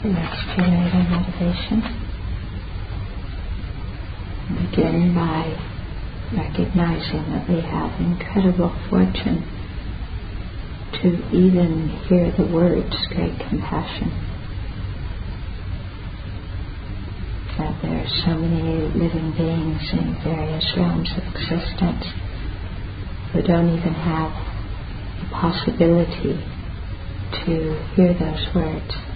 Generate our motivation. Begin by recognizing that we have incredible fortune to even hear the words great compassion. That there are so many living beings in various realms of existence who don't even have the possibility to hear those words.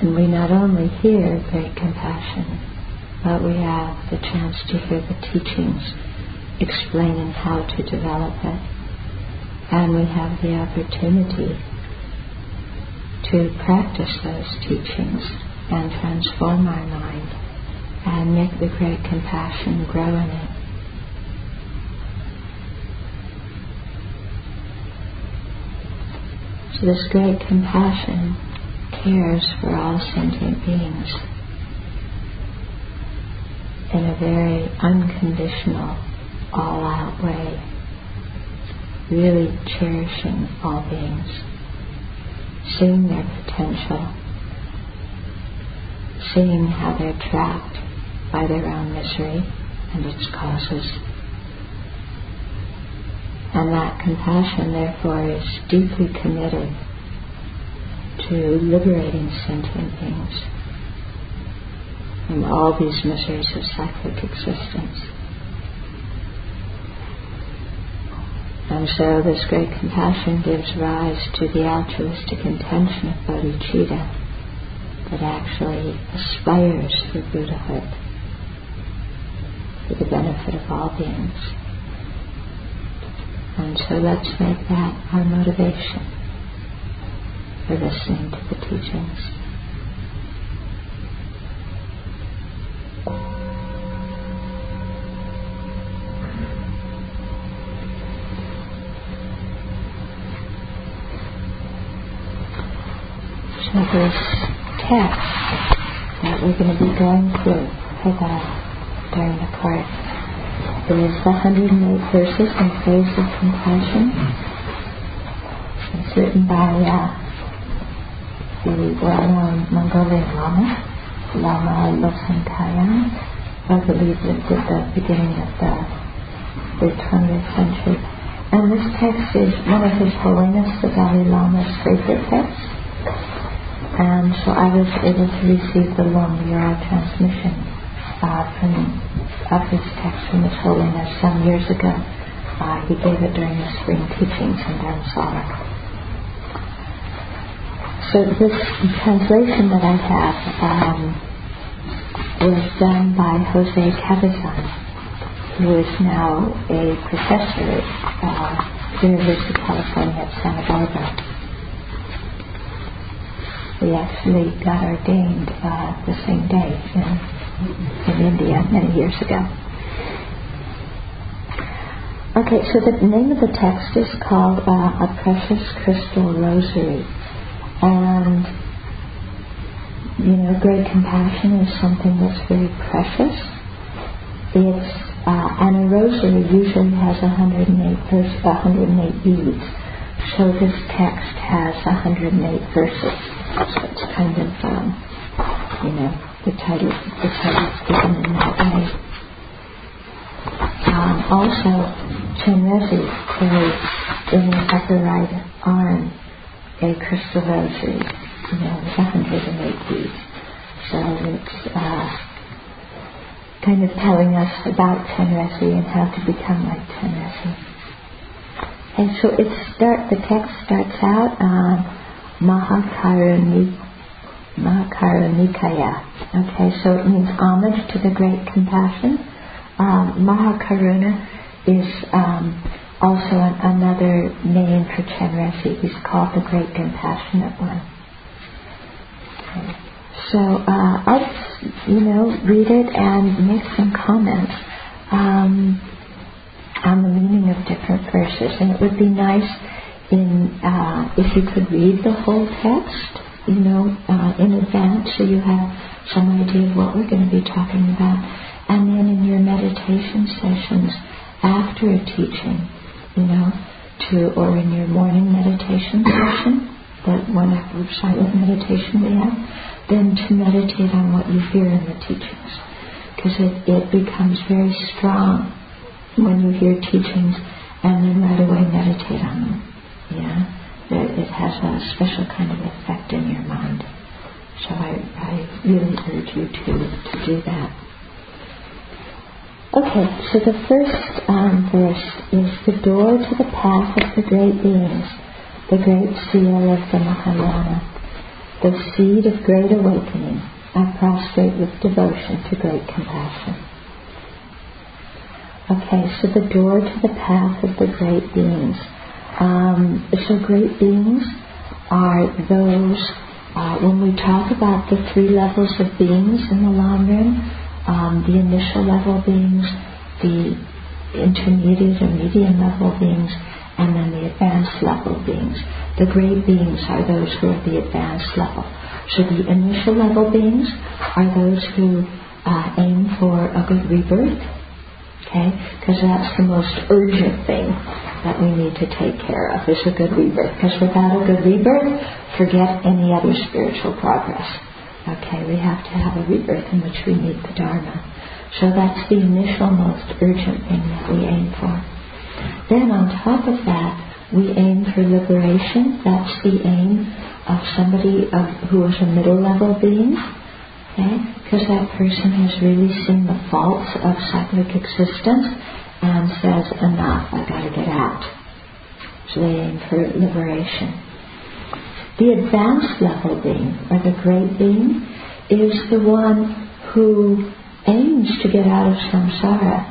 And we not only hear great compassion, but we have the chance to hear the teachings explaining how to develop it. And we have the opportunity to practice those teachings and transform our mind and make the great compassion grow in it. So this great compassion cares for all sentient beings in a very unconditional, all out way, really cherishing all beings, seeing their potential, seeing how they're trapped by their own misery and its causes. And that compassion, therefore, is deeply committed to liberating sentient beings from all these miseries of cyclic existence. And so this great compassion gives rise to the altruistic intention of bodhicitta that actually aspires for Buddhahood for the benefit of all beings. And so let's make that our motivation for listening to the teachings. So this text that we're going to be going through for the, during the course is the 108 verses in praise of compassion. It's written by uh, well-known Mongolian Lama, Lama Losang Khayan, I believe lived at the beginning of the, the 20th century. And this text is one of His Holiness the Dalai Lama's favorite texts. And so I was able to receive the long oral transmission uh, from, of this text from His Holiness some years ago. Uh, he gave it during the spring teachings in Dharamsala. So this translation that I have um, was done by Jose Cabezon, who is now a professor at uh, University of California at Santa Barbara. We actually got ordained uh, the same day in, in India many years ago. Okay, so the name of the text is called uh, A Precious Crystal Rosary. And, you know, great compassion is something that's very precious. It's, uh, and a rosary usually has 108, verse, 108 beads. So this text has 108 verses. So it's kind of, um, you know, the title, the title's given in that way. Um, also, Chenrezig carries in the upper right arm a crystal rosary, you know, second with 108 beads. So it's uh, kind of telling us about Chenrezig and how to become like Chenrezig. And so it start, the text starts out um, Mahakaruni, Mahakarunikaya. Okay, so it means homage to the great compassion. Um, Mahakaruna is um, also an, another name for Chenrezig. He's called the Great Compassionate One. So uh, I'll, you know, read it and make some comments um, on the meaning of different verses. And it would be nice in uh, if you could read the whole text, you know, uh, in advance, so you have some idea of what we're going to be talking about. And then in your meditation sessions after a teaching, you know, to, or in your morning meditation session, that one hour of silent meditation we have, then to meditate on what you hear in the teachings. Because it, it becomes very strong when you hear teachings and then right away meditate on them. Yeah? It, it has a special kind of effect in your mind. So I, I really urge you to, to do that. Okay, so the first um, verse is the door to the path of the great beings, the great seal of the Mahayana, the seed of great awakening. I prostrate with devotion to great compassion. Okay, so the door to the path of the great beings. Um, so great beings are those, uh, when we talk about the three levels of beings in the Lamrim, um, the initial level beings, the intermediate or medium level beings, and then the advanced level beings. The great beings are those who are the advanced level. So the initial level beings are those who uh, aim for a good rebirth, okay? Because that's the most urgent thing that we need to take care of is a good rebirth. Because without a good rebirth, forget any other spiritual progress. Okay, we have to have a rebirth in which we meet the Dharma. So that's the initial most urgent thing that we aim for. Then on top of that, we aim for liberation. That's the aim of somebody of, who is a middle level being. Okay? Because that person has really seen the faults of cyclic existence and says, enough, I've gotta get out. So they aim for liberation. The advanced level being, or the great being, is the one who aims to get out of samsara,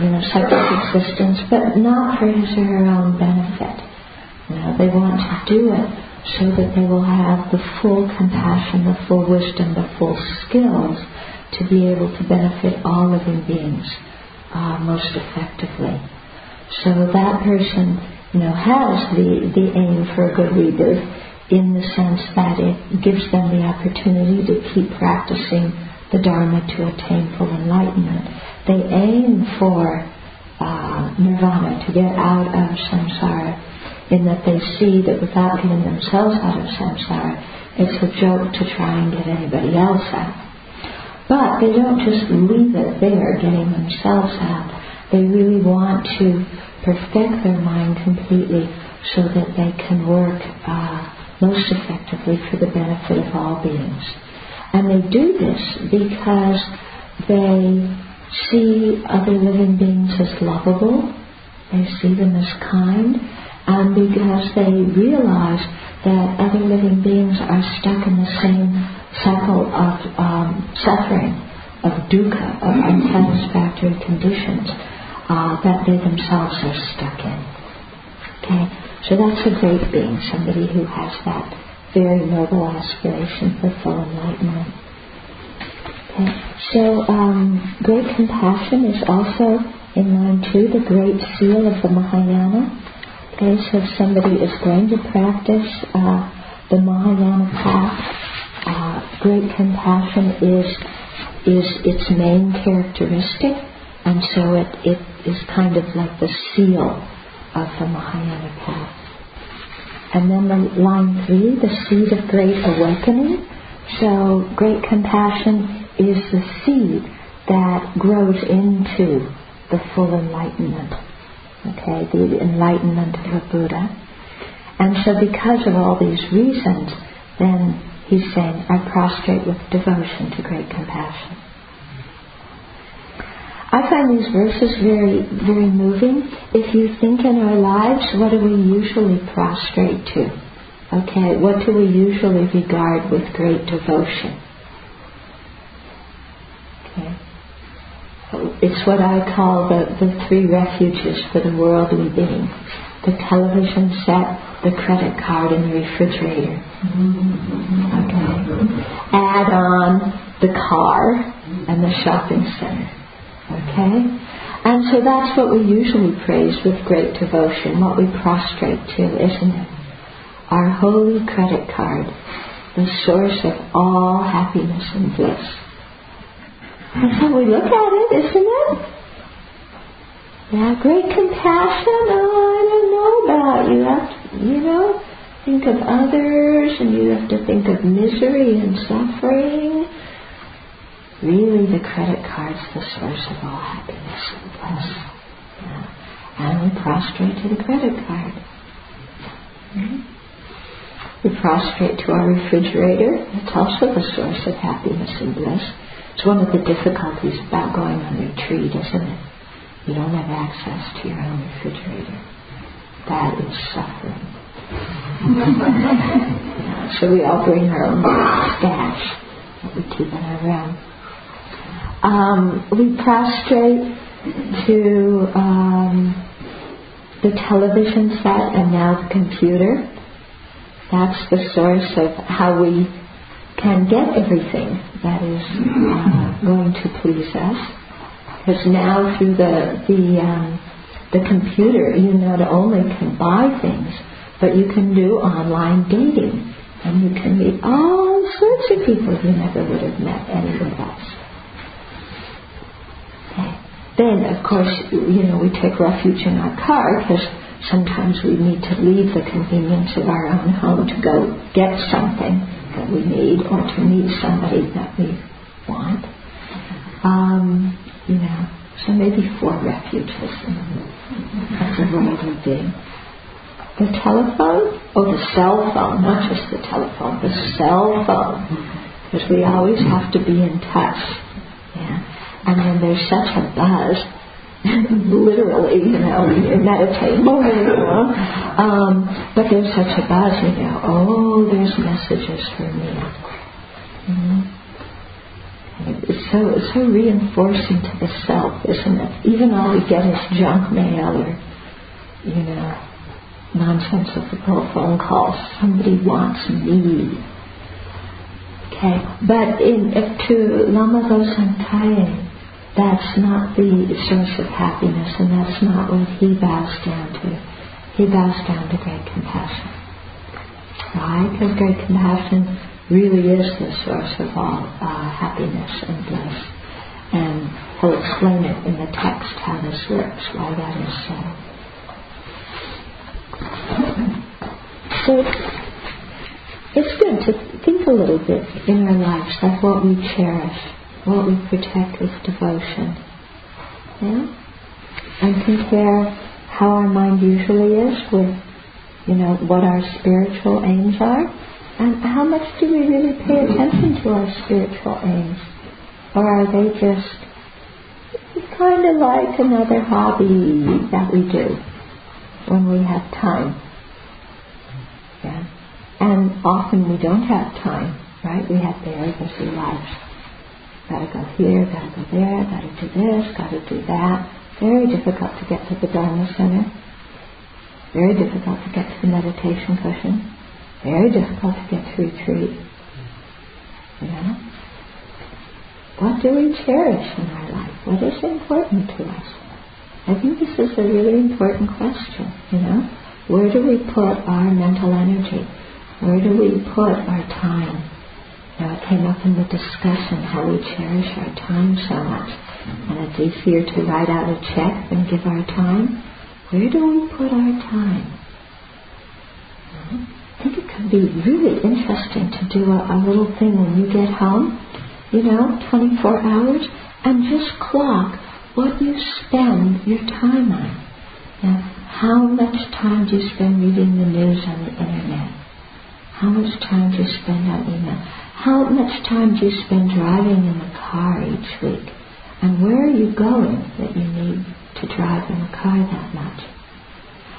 you know, cyclic existence, but not for his or her own benefit. You know, they want to do it so that they will have the full compassion, the full wisdom, the full skills to be able to benefit all living beings uh, most effectively. So that person, you know, has the, the aim for a good rebirth in the sense that it gives them the opportunity to keep practicing the Dharma to attain full enlightenment. They aim for uh, nirvana, to get out of samsara, in that they see that without getting themselves out of samsara, it's a joke to try and get anybody else out. But they don't just leave it there, getting themselves out. They really want to perfect their mind completely so that they can work uh, most effectively for the benefit of all beings. And they do this because they see other living beings as lovable, they see them as kind, and because they realize that other living beings are stuck in the same cycle of um, suffering, of dukkha, of unsatisfactory conditions uh, that they themselves are stuck in. Okay, so that's a great being, somebody who has that very noble aspiration for full enlightenment. Okay. So, um, great compassion is also in mind too, the great seal of the Mahayana. Okay, so if somebody is going to practice uh, the Mahayana path, uh, great compassion is is its main characteristic, and so it, it is kind of like the seal of the Mahayana path. And then the line three, the seed of great awakening. So great compassion is the seed that grows into the full enlightenment. Okay, the enlightenment of a Buddha. And so because of all these reasons, then he's saying, I prostrate with devotion to great compassion. I find these verses very, very moving. If you think in our lives, what do we usually prostrate to? Okay, what do we usually regard with great devotion? Okay. It's what I call the, the three refuges for the world worldly being. The television set, the credit card, and the refrigerator. Okay. Add on the car and the shopping center. Okay? And so that's what we usually praise with great devotion, what we prostrate to, isn't it? Our holy credit card, the source of all happiness and bliss. That's how we look at it, isn't it? Yeah, great compassion. Oh, I don't know about you. you know, think of others and you have to think of misery and suffering. Really, the credit card's the source of all happiness and bliss. Yeah. And we prostrate to the credit card. Mm-hmm. We prostrate to our refrigerator. It's also the source of happiness and bliss. It's one of the difficulties about going on retreat, isn't it? You don't have access to your own refrigerator. That is suffering. yeah, so we all bring our own stash that we keep in our room. Um, we prostrate to um, the television set and now the computer. That's the source of how we can get everything that is uh, going to please us. Because now through the the um, the computer, you not only can buy things, but you can do online dating, and you can meet all sorts of people you never would have met anywhere else. Then, of course, you know we take refuge in our car because sometimes we need to leave the convenience of our own home to go get something that we need or to meet somebody that we want. Um, you know, so maybe four refuges. That's a really big. The telephone? Oh, the cell phone, not just the telephone, the cell phone. Because we always have to be in touch. Yeah. And then there's such a buzz literally, you know, you meditate. Um, but there's such a buzz, you know, oh, there's messages for me. Mm-hmm. It's so, it's so reinforcing to the self, isn't it? Even all we get is junk mail or, you know, nonsensical phone calls. Somebody wants me. Okay, but in, to Lama Losang that's not the source of happiness, and that's not what he bows down to. He bows down to great compassion. Why? Because great compassion really is the source of all uh, happiness and bliss. And he'll explain it in the text how this works, why that is so. So it's good to think a little bit in our lives like what we cherish what we protect with devotion. Yeah? And compare how our mind usually is with, you know, what our spiritual aims are, and how much do we really pay attention to our spiritual aims? Or are they just kind of like another hobby that we do when we have time? Yeah. And often we don't have time, right? We have very busy lives. Gotta go here, gotta go there, gotta do this, gotta do that. Very difficult to get to the Dharma Center. Very difficult to get to the meditation cushion. Very difficult to get to retreat. You know? What do we cherish in our life? What is important to us? I think this is a really important question, you know? Where do we put our mental energy? Where do we put our time? Now it came up in the discussion how we cherish our time so much. And it's easier to write out a check than give our time. Where do we put our time? Hmm? I think it could be really interesting to do a, a little thing when you get home, you know, 24 hours, and just clock what you spend your time on. Now, how much time do you spend reading the news on the internet? How much time do you spend on email? How much time do you spend driving in the car each week? And where are you going that you need to drive in the car that much?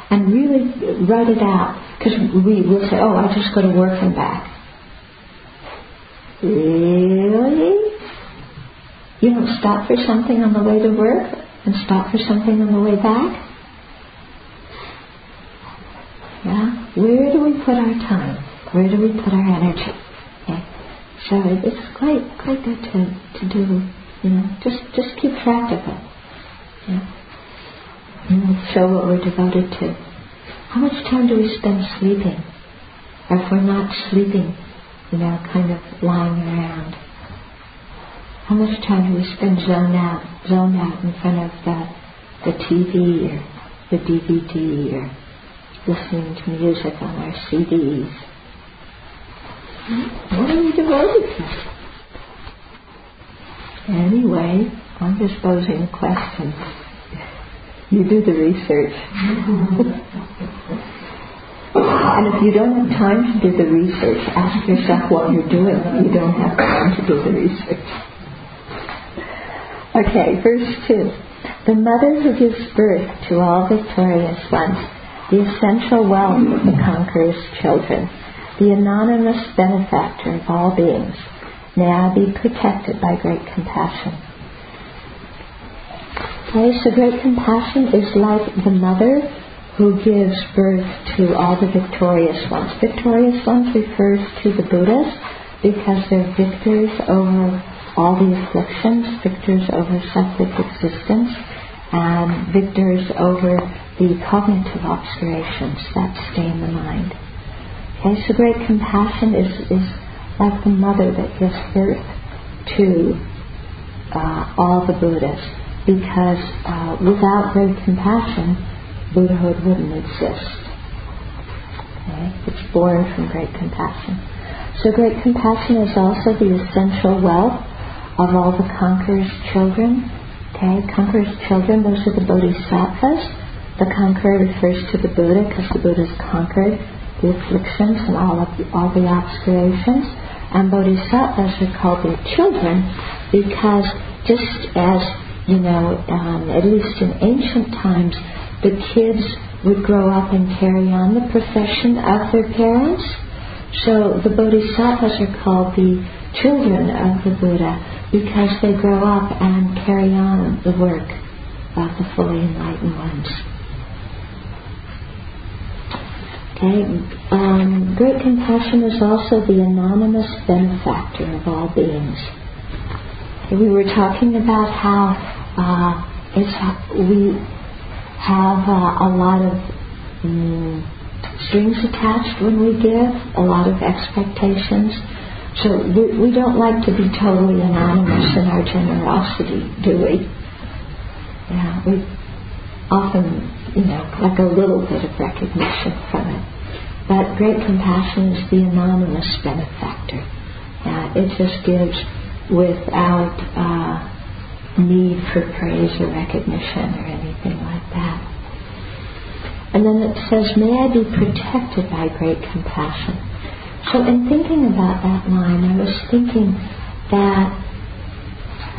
And really write it out. Because we will say, oh, I just go to work and back. Really? You don't stop for something on the way to work and stop for something on the way back? Yeah? Where do we put our time? Where do we put our energy? So it's quite quite good to, to do, you know, just just keep track of it. You know, show what we're devoted to. How much time do we spend sleeping? Or if we're not sleeping, you know, kind of lying around. How much time do we spend zone out, zone out in front of the, the TV or the DVD or listening to music on our CDs. Are we devoted? Anyway, I'm just posing a question. You do the research. and if you don't have time to do the research, ask yourself what you're doing. You don't have time to do the research. Okay, verse 2. The mother who gives birth to all victorious ones, the essential wealth of the conqueror's children, the anonymous benefactor of all beings, may I be protected by great compassion. Okay, so great compassion is like the mother who gives birth to all the victorious ones. Victorious ones refers to the Buddhas because they're victors over all the afflictions, victors over separate existence, and victors over the cognitive obscurations that stay in the mind. Okay, so great compassion is, is like the mother that gives birth to uh, all the Buddhas because uh, without great compassion, Buddhahood wouldn't exist. Okay? It's born from great compassion. So great compassion is also the essential wealth of all the conqueror's children. Okay, conqueror's children, those are the bodhisattvas. The conqueror refers to the Buddha because the Buddha's conquered the afflictions and all of the, all the obscurations. And bodhisattvas are called their children because just as you know, um, at least in ancient times, the kids would grow up and carry on the profession of their parents. So the bodhisattvas are called the children of the Buddha because they grow up and carry on the work of the fully enlightened ones. Okay, um, great compassion is also the anonymous benefactor of all beings. We were talking about how uh, it's we have uh, a lot of um, strings attached when we give, a lot of expectations. So we, we don't like to be totally anonymous in our generosity, do we? Yeah, we often, you know, like a little bit of recognition from it. But great compassion is the anonymous benefactor. Uh, it just gives without uh, need for praise or recognition or anything like that. And then it says, May I be protected by great compassion. So, in thinking about that line, I was thinking that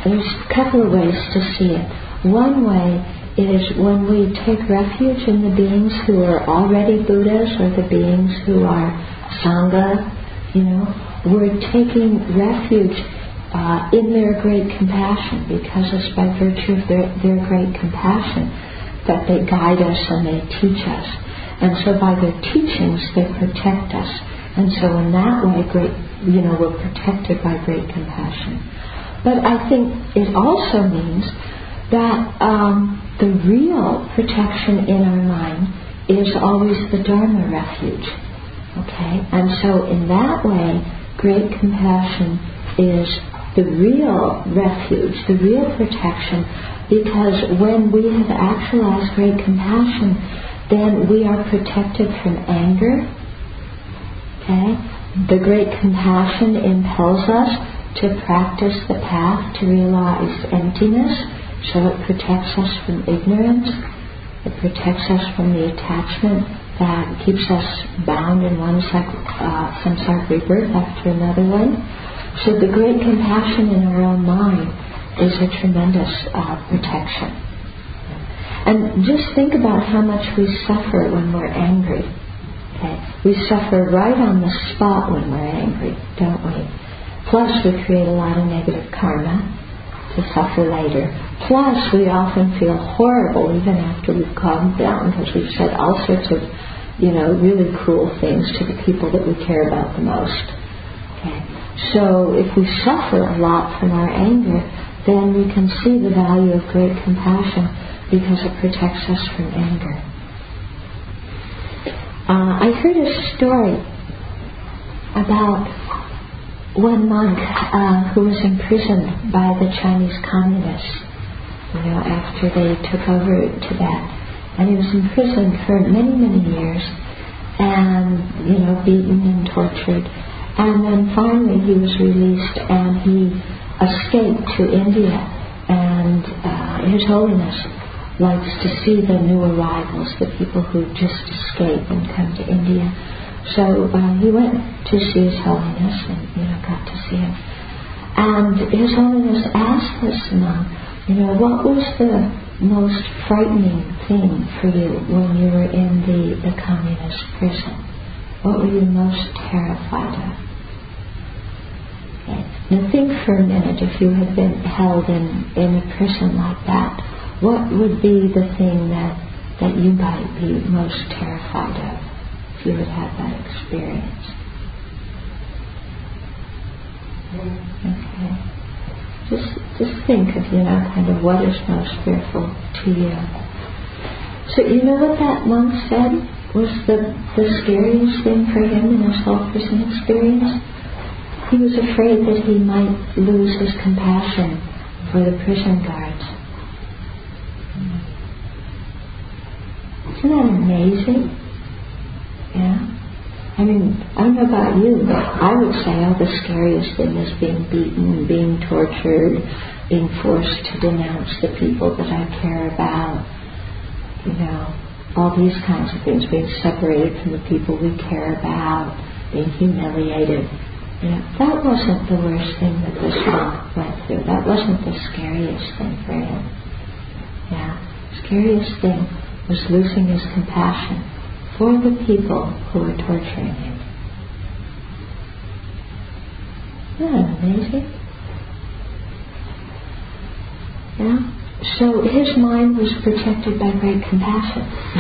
there's a couple of ways to see it. One way is when we take refuge in the beings who are already Buddhas or the beings who are Sangha, you know, we're taking refuge uh, in their great compassion because it's by virtue of their, their great compassion that they guide us and they teach us. And so by their teachings, they protect us. And so in that way, great, you know, we're protected by great compassion. But I think it also means that um, the real protection in our mind is always the Dharma refuge. Okay? And so in that way, great compassion is the real refuge, the real protection, because when we have actualized great compassion, then we are protected from anger. Okay? The great compassion impels us to practice the path to realize emptiness, so it protects us from ignorance. It protects us from the attachment that keeps us bound in one cycle, uh, samsara rebirth after another one. So the great compassion in our own mind is a tremendous uh, protection. And just think about how much we suffer when we're angry. Okay? We suffer right on the spot when we're angry, don't we? Plus, we create a lot of negative karma to suffer later. Plus, we often feel horrible even after we've calmed down because we've said all sorts of, you know, really cruel things to the people that we care about the most. Okay? So if we suffer a lot from our anger, then we can see the value of great compassion because it protects us from anger. Uh, I heard a story about one monk uh, who was imprisoned by the Chinese communists, you know, after they took over Tibet. And he was imprisoned for many, many years and, you know, beaten and tortured. And then finally he was released and he escaped to India. And uh, His Holiness likes to see the new arrivals, the people who just escape and come to India. So uh, he went to see His Holiness and, you know, got to see him. And His Holiness asked this monk, you know, what was the most frightening thing for you when you were in the, the communist prison? What were you most terrified of? Now think for a minute if you had been held in, in a prison like that, what would be the thing that, that you might be most terrified of you would have that experience? Okay. Just, just think of, you know, kind of what is most fearful to you. So you know what that monk said was the, the scariest thing for him in his whole prison experience? He was afraid that he might lose his compassion for the prison guards. Isn't that amazing? Yeah. I mean, I don't know about you, but I would say, oh, the scariest thing is being beaten, being tortured, being forced to denounce the people that I care about. You know, all these kinds of things, being separated from the people we care about, being humiliated. Know, that wasn't the worst thing that this monk went through. That wasn't the scariest thing for him. Yeah, scariest thing was losing his compassion for the people who are torturing him. Isn't that amazing? Yeah? So his mind was protected by great compassion.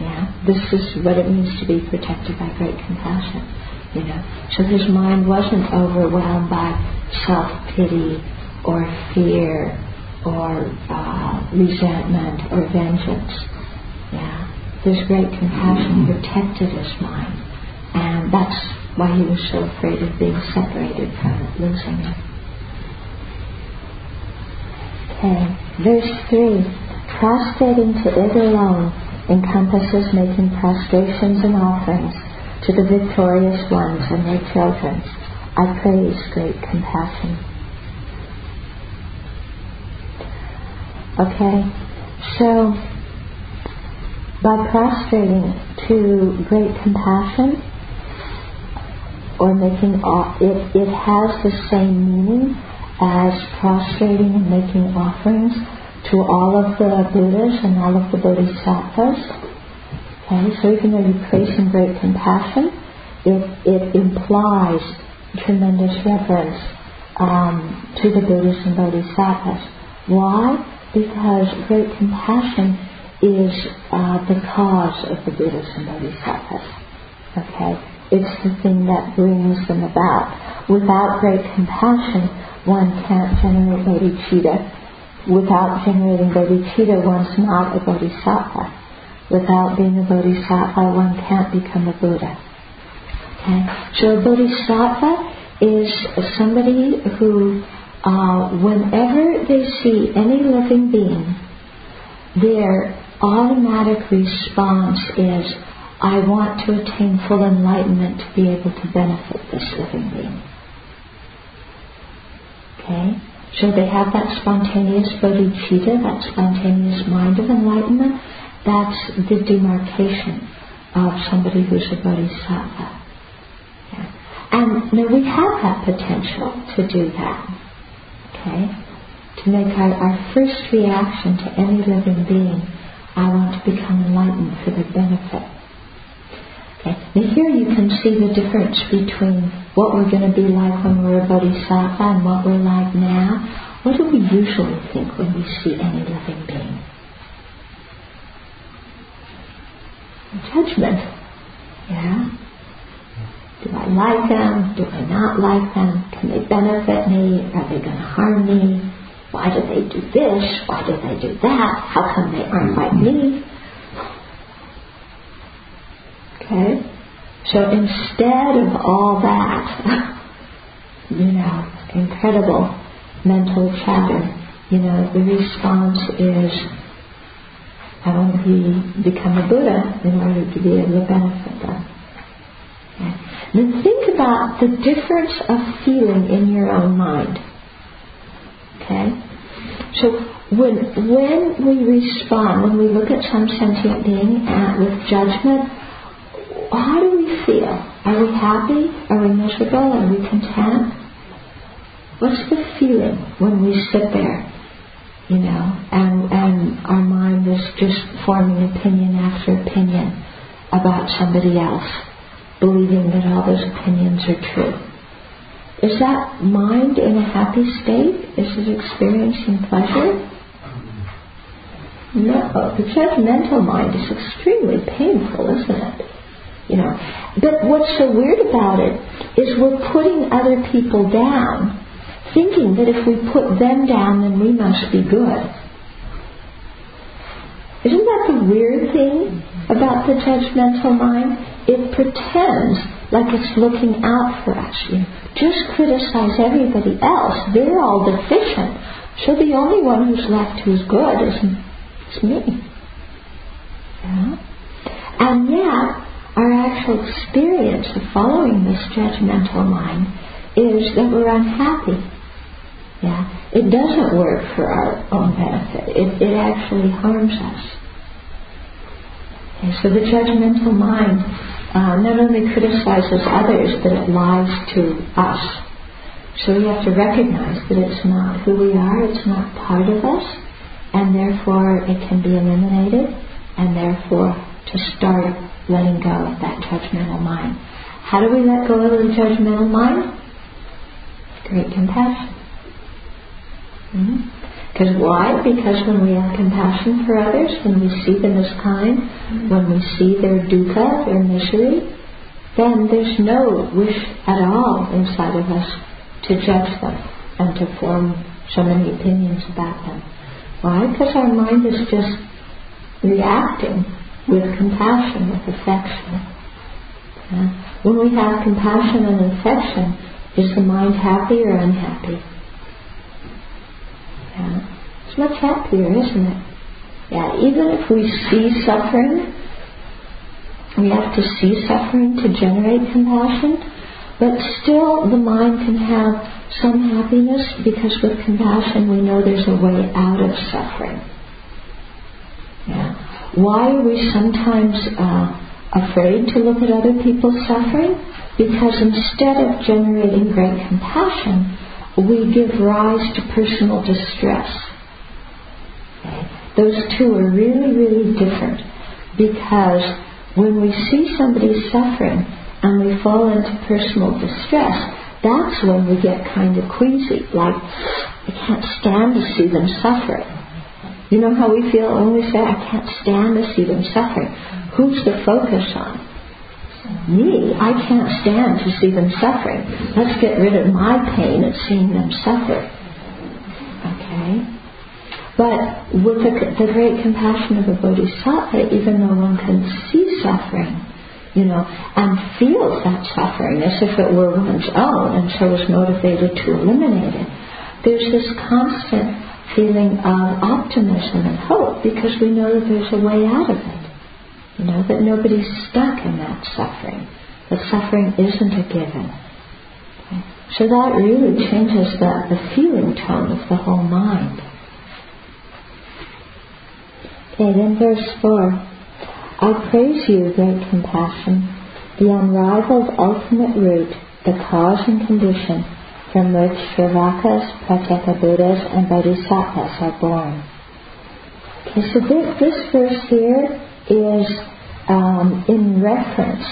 yeah? This is what it means to be protected by great compassion. You know? So his mind wasn't overwhelmed by self-pity or fear or uh, resentment or vengeance. Yeah? This great compassion protected his mind. And that's why he was so afraid of being separated from it, losing it. Okay, verse 3. Prostrating to it alone encompasses making prostrations and offerings to the victorious ones and their children. I praise great compassion. Okay, so by prostrating to great compassion or making it, it has the same meaning as prostrating and making offerings to all of the Buddhas and all of the Bodhisattvas. Okay, so even though you praise in great compassion, it, it implies tremendous reverence um, to the Buddhas and Bodhisattvas. Why? Because great compassion is uh, the cause of the Buddhas and Bodhisattvas. Okay? It's the thing that brings them about. Without great compassion, one can't generate bodhicitta. Without generating bodhicitta, one's not a bodhisattva. Without being a bodhisattva, one can't become a Buddha. Okay? So a bodhisattva is somebody who, uh, whenever they see any living being, their automatic response is, I want to attain full enlightenment to be able to benefit this living being. Okay? So they have that spontaneous bodhicitta, that spontaneous mind of enlightenment. That's the demarcation of somebody who's a bodhisattva. Yeah. And now we have that potential to do that. Okay? To make our, our first reaction to any living being I want to become enlightened for the benefit. Okay. Here you can see the difference between what we're going to be like when we're a bodhisattva and what we're like now. What do we usually think when we see any living being? Judgment. Yeah? Do I like them? Do I not like them? Can they benefit me? Are they going to harm me? Why do they do this? Why do they do that? How come they aren't like me? Okay? So instead of all that, you know, incredible mental chatter, you know, the response is, And when we become a Buddha, in order to be able to benefit them. Okay. Then think about the difference of feeling in your own mind. Okay? So when, when we respond, when we look at some sentient being with judgment, how do we feel? Are we happy? Are we miserable? Are we content? What's the feeling when we sit there, you know, and, and our mind is just forming opinion after opinion about somebody else, believing that all those opinions are true? Is that mind in a happy state? Is it experiencing pleasure? No. The judgmental mind is extremely painful, isn't it? You know. But what's so weird about it is we're putting other people down, thinking that if we put them down, then we must be good. Isn't that the weird thing about the judgmental mind? It pretends like it's looking out for us. You just criticize everybody else. They're all deficient. So the only one who's left who's good is, is me. Yeah? And yet, our actual experience of following this judgmental mind is that we're unhappy. Yeah? It doesn't work for our own benefit. It, it actually harms us. Okay, so the judgmental mind uh, not only criticizes others, but it lies to us. So we have to recognize that it's not who we are, it's not part of us, and therefore it can be eliminated, and therefore to start letting go of that judgmental mind. How do we let go of the judgmental mind? Great compassion. Mm-hmm. Because why? Because when we have compassion for others, when we see them as kind, when we see their dukkha, their misery, then there's no wish at all inside of us to judge them and to form so many opinions about them. Why? Because our mind is just reacting with compassion, with affection. Yeah? When we have compassion and affection, is the mind happy or unhappy? Yeah. It's much happier, isn't it? Yeah, even if we see suffering, we have to see suffering to generate compassion, but still the mind can have some happiness because with compassion we know there's a way out of suffering. Yeah. Why are we sometimes uh, afraid to look at other people's suffering? Because instead of generating great compassion, we give rise to personal distress. Those two are really, really different because when we see somebody suffering and we fall into personal distress, that's when we get kind of queasy, like, I can't stand to see them suffer. You know how we feel when we say, I can't stand to see them suffering? Who's the focus on? Me, I can't stand to see them suffering. Let's get rid of my pain at seeing them suffer. Okay? But with the, the great compassion of a bodhisattva, even though one can see suffering, you know, and feels that suffering as if it were one's own and so is motivated to eliminate it, there's this constant feeling of optimism and hope because we know that there's a way out of it. You know, that nobody's stuck in that suffering. That suffering isn't a given. So that really changes the, the feeling tone of the whole mind. Okay, then verse 4. I praise you, great compassion, the unrivaled ultimate root, the cause and condition from which Shravakas, Pratyeka Buddhas, and Bodhisattvas are born. Okay, so this, this verse here is um, in reference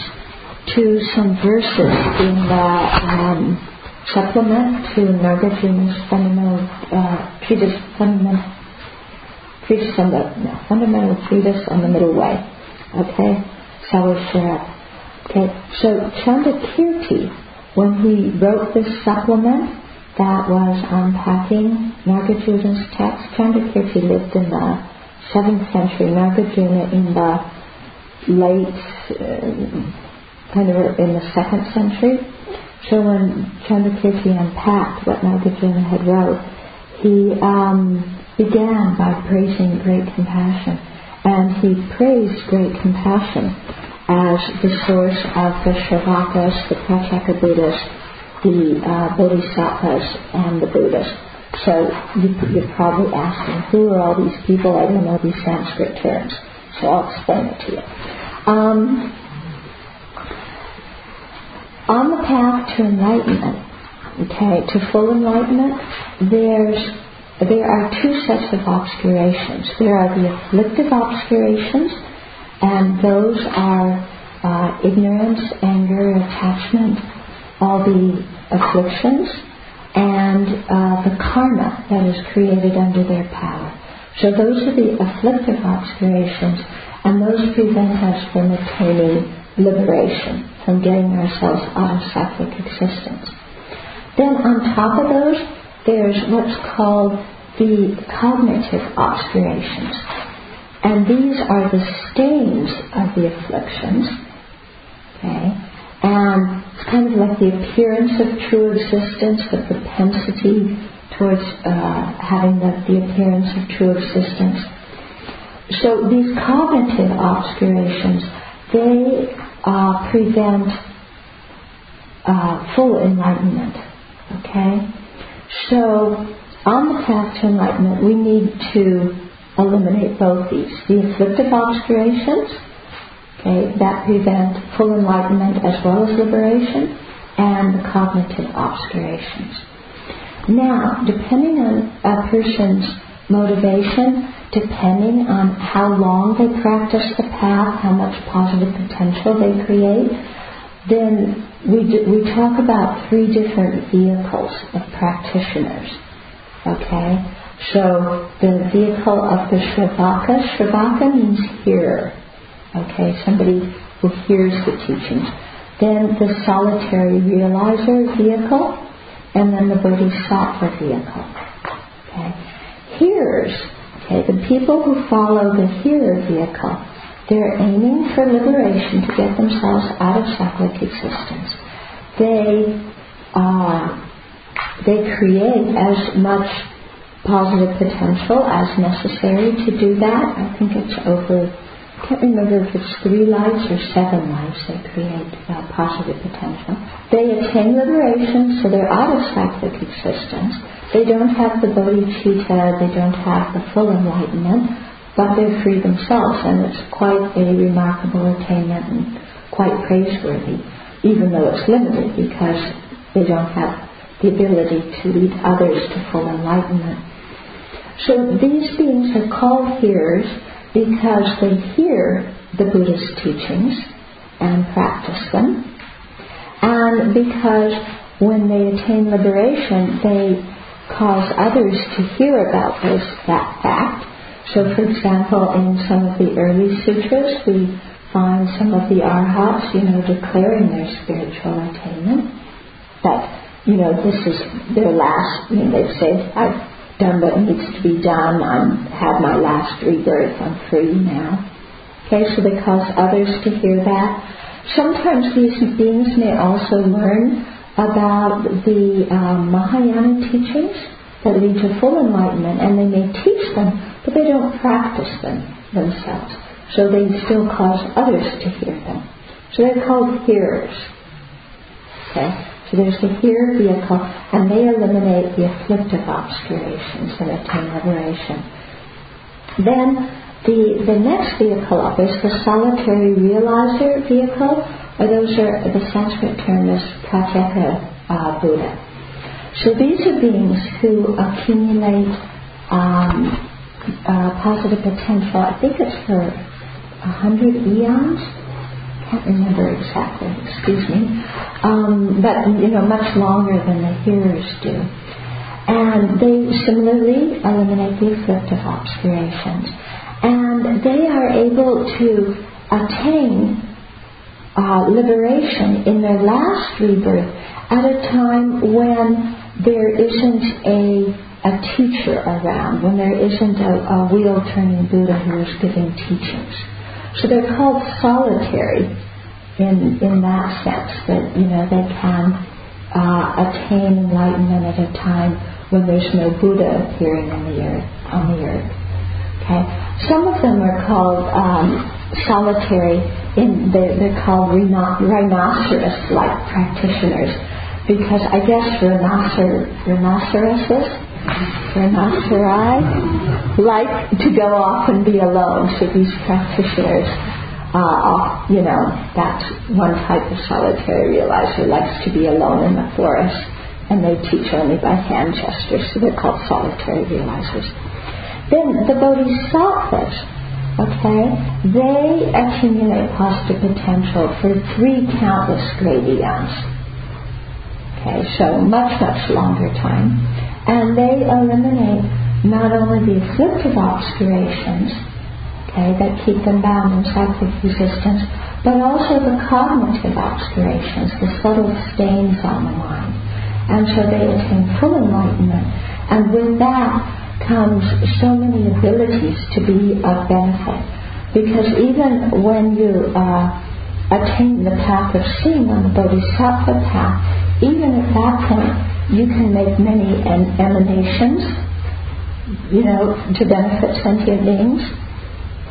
to some verses in the um, supplement to Nagarjuna's fundamental uh, treatise, fundamental treatise on the no, fundamental treatise on the middle way. Okay, Savasharab. Okay, so Chandrakirti, when he wrote this supplement that was unpacking Nagarjuna's text, Chandrakirti lived in the 7th century, Nagarjuna in the late, uh, kind of in the 2nd century. So when Chandrakirti unpacked what Nagarjuna had wrote, he um, began by praising great compassion and he praised great compassion as the source of the Shravakas, the Pratyeka Buddhas, the uh, Bodhisattvas, and the Buddhas. So you, you're probably asking, who are all these people? I don't know these Sanskrit terms. So I'll explain it to you. Um, on the path to enlightenment, okay, to full enlightenment, there's there are two sets of obscurations. There are the afflictive obscurations, and those are uh, ignorance, anger, attachment, all the afflictions, and uh, the karma that is created under their power. So those are the afflictive obscurations, and those prevent us from attaining liberation, from getting ourselves out of cyclic existence. Then on top of those, there's what's called the cognitive obscurations. And these are the stains of the afflictions. Okay? And it's kind of like the appearance of true existence, the propensity towards uh, having the, the appearance of true existence. So these cognitive obscurations, they uh, prevent uh, full enlightenment. Okay? So on the path to enlightenment, we need to eliminate both these. The afflictive obscurations, okay, that prevent full enlightenment as well as liberation, and the cognitive obscurations. Now, depending on a person's motivation, depending on how long they practice the path, how much positive potential they create, then we, do, we talk about three different vehicles of practitioners. Okay? So the vehicle of the Shravaka, Shravaka means hearer. Okay, somebody who hears the teachings. Then the solitary realizer vehicle, and then the bodhisattva vehicle. Okay. Hearers, okay, the people who follow the hearer vehicle, they're aiming for liberation to get themselves out of cyclic existence. They uh, they create as much positive potential as necessary to do that. I think it's over, I can't remember if it's three lives or seven lives they create uh, positive potential. They attain liberation, so they're out of cyclic existence. They don't have the bodhicitta, they don't have the full enlightenment, but they're free themselves, and it's quite a remarkable attainment and quite praiseworthy, even though it's limited because they don't have the ability to lead others to full enlightenment. So these beings are called hearers because they hear the Buddhist teachings and practice them, and because when they attain liberation, they cause others to hear about this that fact. So, for example, in some of the early sutras, we find some of the arhats, you know, declaring their spiritual attainment. That you know, this is their last, you know, they've said, I've done what needs to be done, I'm had my last rebirth, I'm free now. Okay, so they cause others to hear that. Sometimes these beings may also learn about the um, Mahayana teachings that lead to full enlightenment, and they may teach them, but they don't practice them themselves. So they still cause others to hear them. So they're called hearers. Okay? There's the here vehicle, and they eliminate the afflictive obscurations and attain liberation. Then the, the next vehicle up is the solitary realizer vehicle, or those are the Sanskrit term is pratyeka uh, Buddha. So these are beings who accumulate um, uh, positive potential. I think it's for a hundred eons can't remember exactly, excuse me, um, but you know, much longer than the hearers do. And they similarly eliminate the afflictive obscurations. And they are able to attain uh, liberation in their last rebirth at a time when there isn't a, a teacher around, when there isn't a, a wheel turning Buddha who is giving teachings. So they're called solitary in in that sense that you know they can uh, attain enlightenment at a time when there's no Buddha appearing on the earth on the earth. Okay, some of them are called um, solitary. In they're, they're called rhino- rhinoceros-like practitioners because I guess rhinocer- rhinoceroses, rhinoceri, like to go off and be alone. So these practitioners, uh, you know, that's one type of solitary realizer likes to be alone in the forest, and they teach only by hand gestures. So they're called solitary realizers. Then the bodhisattvas, okay, they accumulate positive potential for three countless great eons Okay, so much, much longer time. And they eliminate not only the afflictive obscurations, okay, that keep them bound in cyclic existence, but also the cognitive obscurations, the subtle stains on the mind. And so they attain full enlightenment. And with that comes so many abilities to be of benefit. Because even when you uh, attain the path of seeing on the Bodhisattva path, even at that point, you can make many emanations, you know, to benefit sentient beings.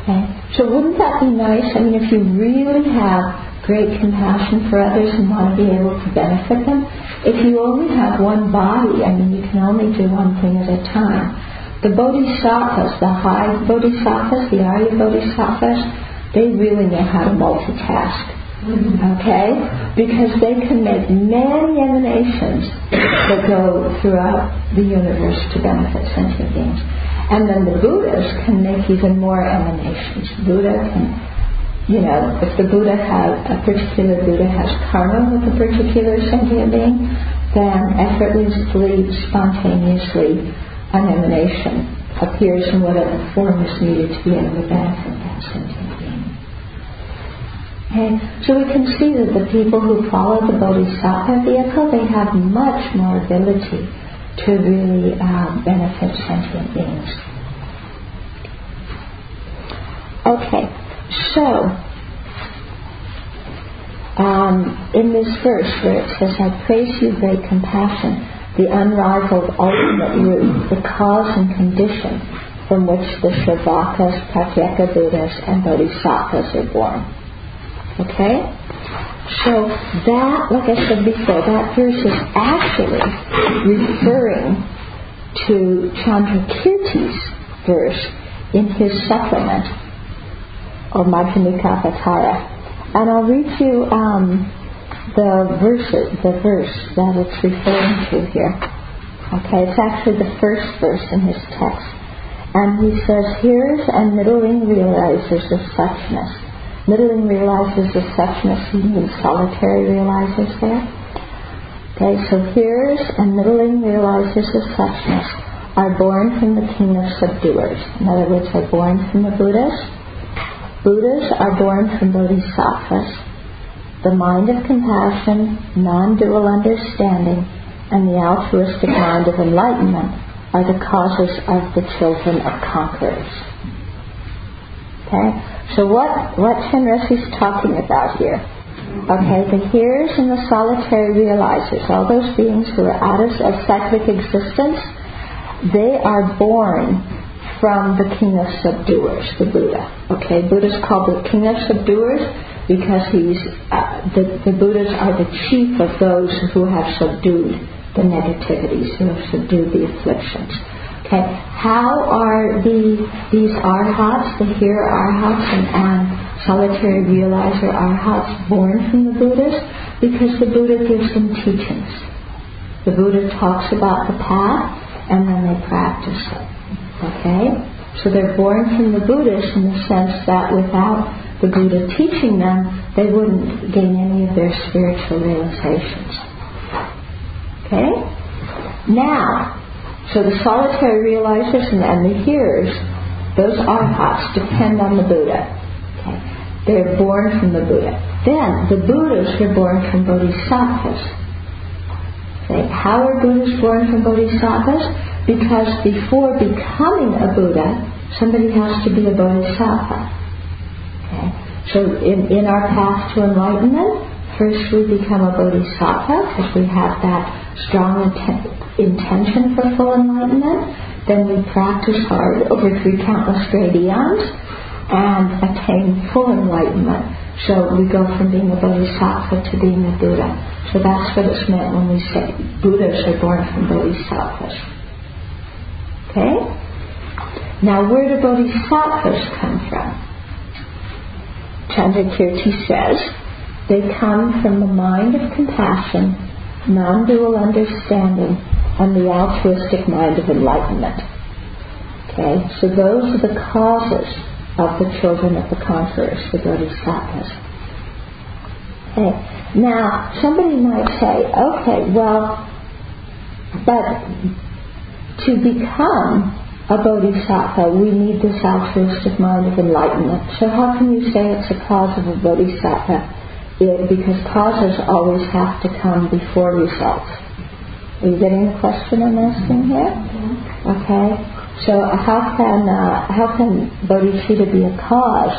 Okay? So wouldn't that be nice? I mean, if you really have great compassion for others and want to be able to benefit them, if you only have one body, I mean, you can only do one thing at a time. The bodhisattvas, the high bodhisattvas, the Arya bodhisattvas, they really know how to multitask. Okay? Because they can make many emanations that go throughout the universe to benefit sentient beings. And then the Buddhas can make even more emanations. Buddha can, you know, if the Buddha has, a particular Buddha has karma with a particular sentient being, then effortlessly, spontaneously, an emanation appears in whatever form is needed to be able to benefit that sentient Okay? So we can see that the people who follow the Bodhisattva vehicle, they have much more ability to really uh, benefit sentient beings. Okay, so um, in this verse where it says, I praise you, great compassion, the unrivaled ultimate root, the cause and condition from which the Shravakas, Pratyeka Buddhas, and Bodhisattvas are born. Okay? So that, like I said before, that verse is actually referring to Chandrakirti's verse in his supplement, or Madhyamika And I'll read you um, the verse, the verse that it's referring to here. Okay, it's actually the first verse in his text. And he says, Hears and middling realizes of suchness Middling realizes the suchness, means solitary realizes there. Okay, so hearers and middling realizers of suchness are born from the king of subduers. In other words, are born from the Buddhas. Buddhas are born from bodhisattvas. The mind of compassion, non-dual understanding, and the altruistic mind of enlightenment are the causes of the children of conquerors. Okay? So what, what is talking about here? Okay, the hearers and the solitary realizers, all those beings who are out of, of cyclic existence, they are born from the king of subduers, the Buddha. Okay, Buddha's called the king of subduers because he's uh, the, the Buddhas are the chief of those who have subdued the negativities, who have subdued the afflictions. Okay, how are the these arhats, the here arhats and, and solitary realizer arhats born from the Buddhas? Because the Buddha gives them teachings. The Buddha talks about the path and then they practice it. Okay? So they're born from the Buddhas in the sense that without the Buddha teaching them, they wouldn't gain any of their spiritual realizations. Okay? Now, so the solitary realizers and, and the hearers, those arhats depend on the Buddha. Okay? They're born from the Buddha. Then the Buddhas are born from bodhisattvas. Okay? How are Buddhas born from bodhisattvas? Because before becoming a Buddha, somebody has to be a bodhisattva. Okay? So in, in our path to enlightenment, first we become a bodhisattva because we have that strong intent intention for full enlightenment. then we practice hard over three countless great and attain full enlightenment. So we go from being a bodhisattva to being a Buddha. So that's what it's meant when we say Buddhas are born from bodhisattvas. Okay? Now where do bodhisattvas come from? Chandrakirti says they come from the mind of compassion, non-dual understanding, and the altruistic mind of enlightenment. Okay, so those are the causes of the children of the conquerors, the bodhisattvas. Okay, now somebody might say, okay, well, but to become a bodhisattva, we need this altruistic mind of enlightenment. So how can you say it's a cause of a bodhisattva? It, because causes always have to come before results. Are you getting the question I'm asking here? Okay. So how can uh, how can bodhicitta be a cause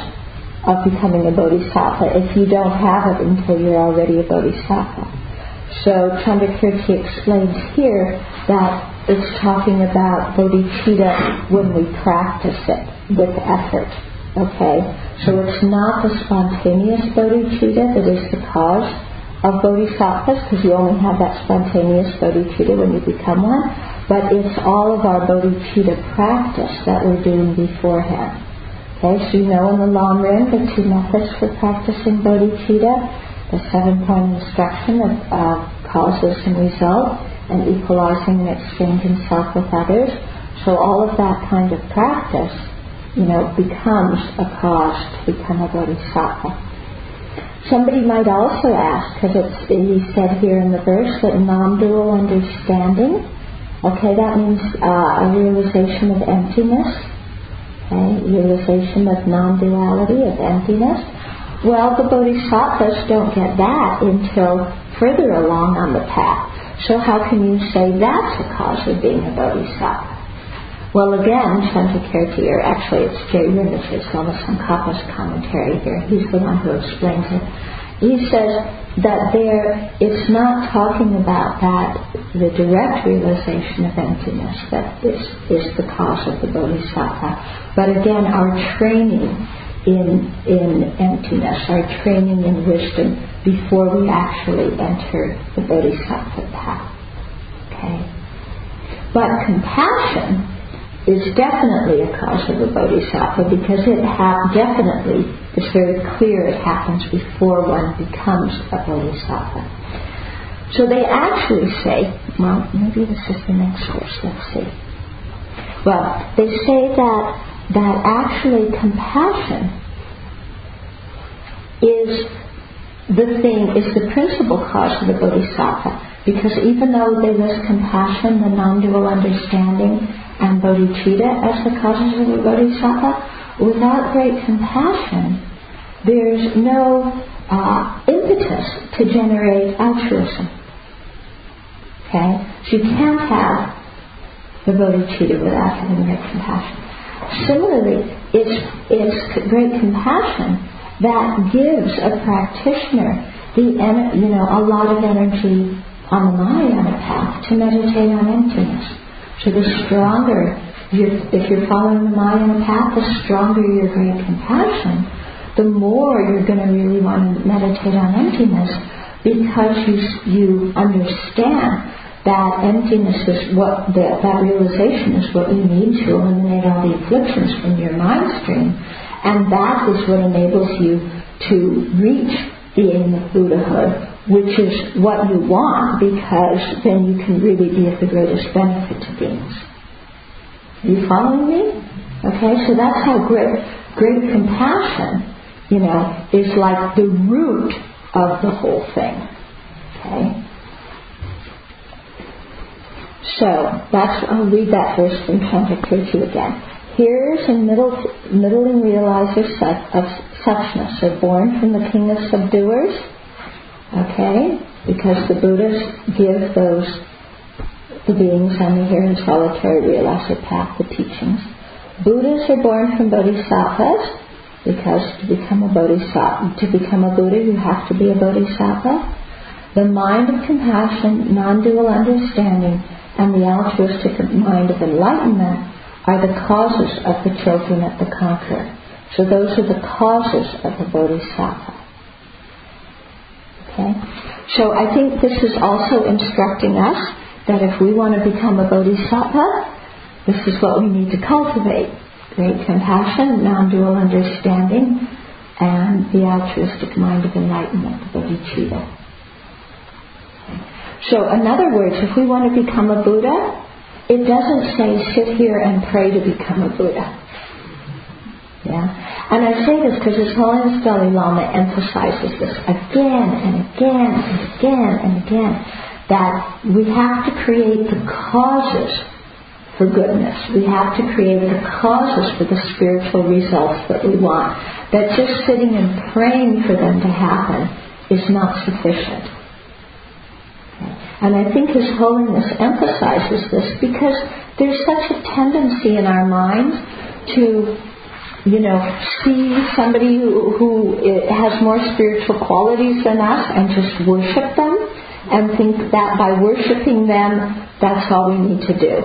of becoming a bodhisattva if you don't have it until you're already a bodhisattva? So Chandrakirti explains here that it's talking about bodhicitta when we practice it with effort. Okay? So it's not the spontaneous bodhicitta that is the cause of bodhisattvas because you only have that spontaneous bodhicitta when you become one, but it's all of our bodhicitta practice that we're doing beforehand. Okay, so you know in the long run the two methods for practicing bodhicitta, the seven-point instruction of uh, causes and result, and equalizing and exchanging self with others. So all of that kind of practice, you know, becomes a cause to become a bodhisattva. Somebody might also ask, because he said here in the verse that non-dual understanding, okay, that means uh, a realization of emptiness, okay, realization of non-duality, of emptiness. Well, the bodhisattvas don't get that until further along on the path. So how can you say that's a cause of being a bodhisattva? Well, again, Chandrakirti, or actually it's Je Rinpoche, Lama Tsongkhapa's commentary here. He's the one who explains it. He says that there, it's not talking about that, the direct realization of emptiness that is, is the cause of the bodhisattva. But again, our training in, in emptiness, our training in wisdom before we actually enter the bodhisattva path. Okay? But compassion is definitely a cause of a bodhisattva because it ha- definitely is very clear it happens before one becomes a bodhisattva. So they actually say, well, maybe this is the next verse, let's see. Well, they say that that actually compassion is the thing, is the principal cause of the bodhisattva. Because even though they list compassion, the non-dual understanding, and bodhicitta as the causes of the bodhisattva, without great compassion, there's no uh, impetus to generate altruism. Okay? So you can't have the bodhicitta without having great compassion. Similarly, it's, it's great compassion that gives a practitioner the you know a lot of energy on the Mahayana path to meditate on emptiness. So the stronger, if you're following the Mahayana path, the stronger your great compassion, the more you're going to really want to meditate on emptiness because you, you understand that emptiness is what, the, that realization is what you need to eliminate all the afflictions from your mind stream. And that is what enables you to reach the aim of Buddhahood which is what you want because then you can really be of the greatest benefit to beings. Are you following me? Okay, so that's how great, great compassion, you know, is like the root of the whole thing. Okay? So that's I'll read that verse from Chandrakirti again. Hearers and middle, middling realizers of suchness are born from the king of subduers Okay? Because the Buddhas give those, the beings on the here in solitary realize path, the teachings. Buddhas are born from bodhisattvas because to become a bodhisattva, to become a Buddha, you have to be a bodhisattva. The mind of compassion, non-dual understanding, and the altruistic mind of enlightenment are the causes of the children of the conqueror. So those are the causes of the bodhisattva. Okay? So I think this is also instructing us that if we want to become a bodhisattva, this is what we need to cultivate. Great compassion, non-dual understanding, and the altruistic mind of enlightenment, bodhicitta. So in other words, if we want to become a Buddha, it doesn't say sit here and pray to become a Buddha. Yeah? And I say this because His Holiness Dalai Lama emphasizes this again and again and again and again that we have to create the causes for goodness. We have to create the causes for the spiritual results that we want. That just sitting and praying for them to happen is not sufficient. And I think His Holiness emphasizes this because there's such a tendency in our minds to, you know, see somebody who, who eh, has more spiritual qualities than us and just worship them and think that by worshiping them, that's all we need to do.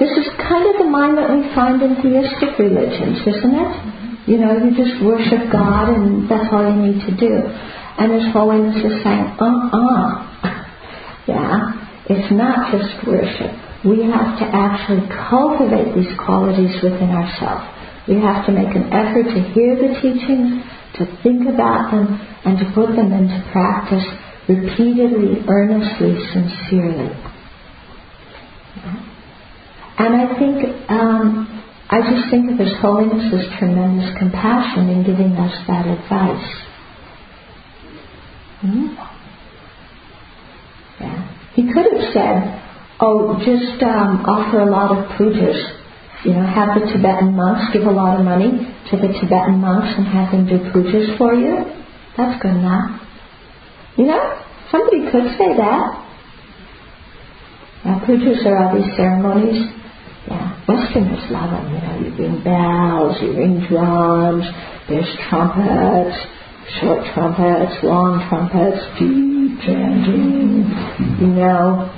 This is kind of the mind that we find in theistic religions, isn't it? You know, you just worship God and that's all you need to do. And His Holiness is saying, uh-uh, yeah? It's not just worship. We have to actually cultivate these qualities within ourselves. We have to make an effort to hear the teachings, to think about them, and to put them into practice repeatedly, earnestly, sincerely. And I think, um, I just think of His Holiness's tremendous compassion in giving us that advice. Hmm? Yeah. He could have said, oh, just um, offer a lot of pujas. You know, have the Tibetan monks give a lot of money to the Tibetan monks and have them do pujas for you. That's good enough. You know, somebody could say that. Now, pujas are all these ceremonies. Yeah, Westerners love them. You know, you ring bells, you ring drums, there's trumpets, short trumpets, long trumpets, deep chanting, you know.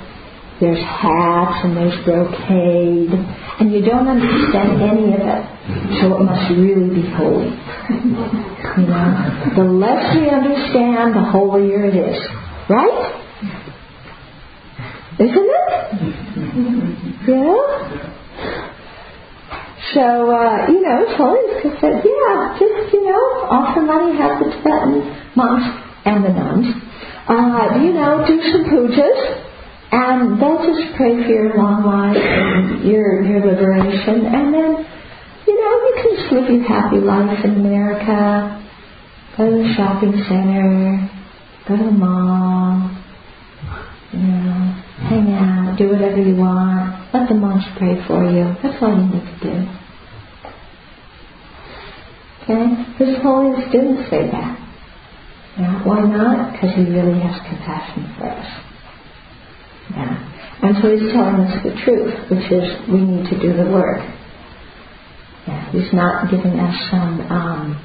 There's hats and there's brocade, and you don't understand any of it, so it must really be holy. you know, the less we understand, the holier it is, right? Isn't it? Yeah. So, uh, you know, Holiness said, yeah, just, you know, offer money, have the Tibetan monks and the nuns, uh, you know, do some pujas, and they'll just pray for your long life and your, your liberation, and then, you know, you can just live your happy life in America, go to the shopping center, go to the mall, you know, hang out, do whatever you want, let the monks pray for you. That's all you need to do. Okay? His Holiness didn't say that. Yeah. Why not? Because he really has compassion for us. Yeah. And so he's telling us the truth, which is we need to do the work. Yeah. He's not giving us some um,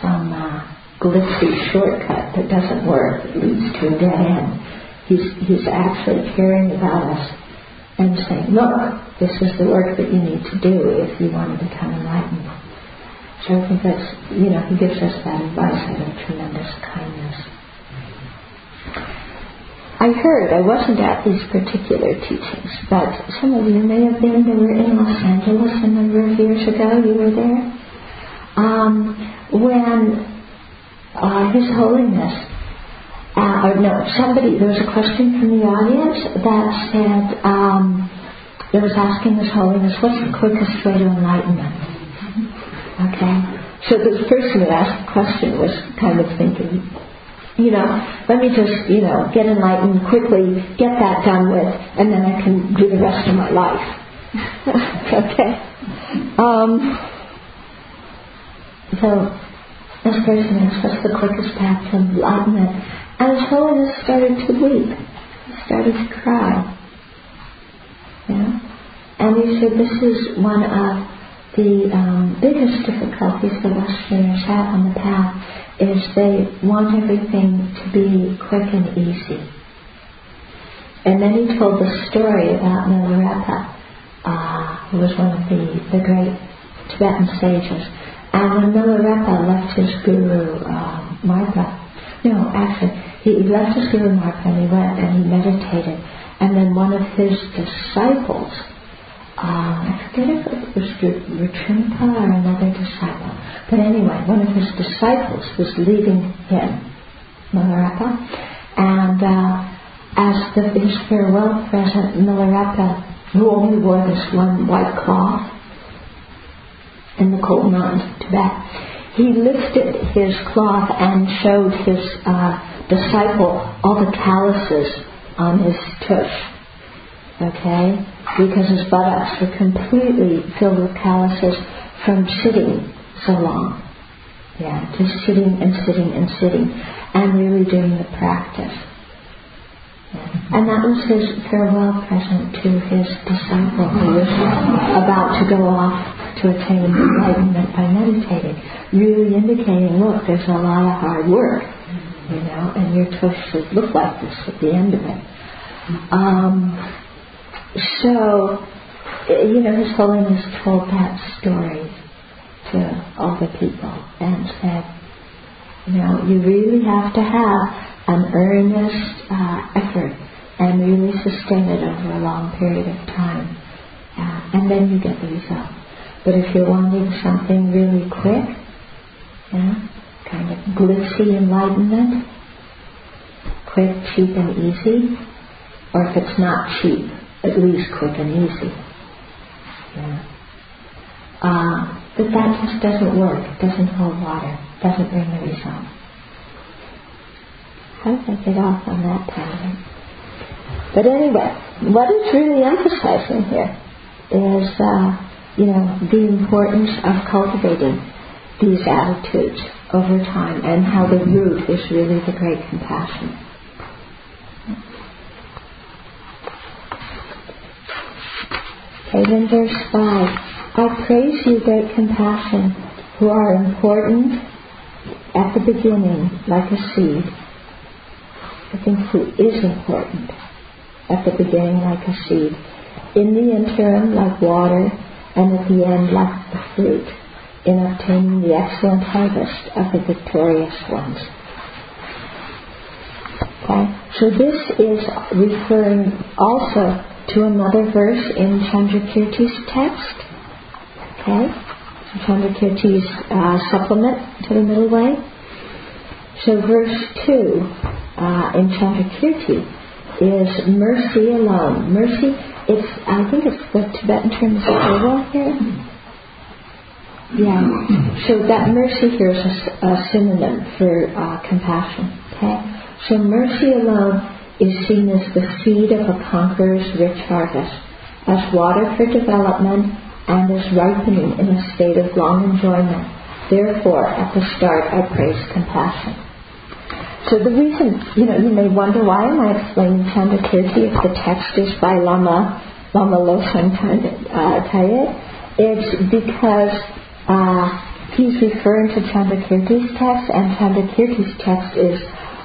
some uh, glitzy shortcut that doesn't work, that leads to a dead end. He's, he's actually caring about us and saying, look, this is the work that you need to do if you want to become enlightened. So I think that's, you know, he gives us that advice out of tremendous kindness. I heard, I wasn't at these particular teachings, but some of you may have been, they were in Los Angeles a number of years ago, you were there, um, when uh, His Holiness uh, or no, somebody, there was a question from the audience that said, um, it was asking His Holiness, what's the quickest way to enlightenment? Okay? So the person who asked the question was kind of thinking, you know, let me just, you know, get enlightened quickly, get that done with, and then I can do the rest of my life. okay? Um, so person asked, what's the quickest path to enlightenment? And Holiness started to weep, started to cry. Yeah? And he said this is one of the um, biggest difficulties the Westerners have on the path is they want everything to be quick and easy. and then he told the story about Milarepa, uh, who was one of the, the great Tibetan sages. And when Milarepa left his guru, uh, Marpa, no, actually, he left his guru Marpa and he went and he meditated. And then one of his disciples, uh, I forget if it was Ritrimpa or another disciple, but anyway, one of his disciples was leaving him, Milarepa, and uh, as the, his farewell present, Milarepa, who only wore this one white cloth in the cold mountains of Tibet, he lifted his cloth and showed his uh, disciple all the calluses on his tush. Okay? Because his buttocks were completely filled with calluses from sitting so long. Yeah, just sitting and sitting and sitting and really doing the practice. And that was his farewell present to his disciple who was about to go off to attain enlightenment by meditating, really indicating, look, there's a lot of hard work, you know, and your tush should look like this at the end of it. Um, so, you know, His Holiness told that story to all the people and said, you know, you really have to have an earnest uh, effort and really sustain it over a long period of time. Uh, and then you get the result. But if you're wanting something really quick, yeah, kind of glitzy enlightenment, quick, cheap, and easy, or if it's not cheap, at least quick and easy. Yeah. Uh, but that just doesn't work. It doesn't hold water. It doesn't bring the result. How did I get off on that tangent? But anyway, what it's really emphasizing here is, uh, you know, the importance of cultivating these attitudes over time and how the root is really the great compassion. Okay, then verse 5. I praise you, great compassion, who are important at the beginning like a seed I think who is important at the beginning like a seed, in the interim like water, and at the end like the fruit, in obtaining the excellent harvest of the victorious ones. Okay? So this is referring also to another verse in Chandrakirti's text. Okay? Chandrakirti's uh, supplement to the middle way. So verse 2 uh, in Chandrakirti is mercy alone. Mercy, it's I think it's the Tibetan term is tsewa here. Yeah. So that mercy here is a, a synonym for uh, compassion. Okay. So mercy alone is seen as the seed of a conqueror's rich harvest, as water for development, and as ripening in a state of long enjoyment. Therefore, at the start, I praise compassion. So the reason, you know, you may wonder why am I explaining Chandrakirti if the text is by Lama, Lama Losang uh, It's because uh, he's referring to Chandrakirti's text, and Chandrakirti's text is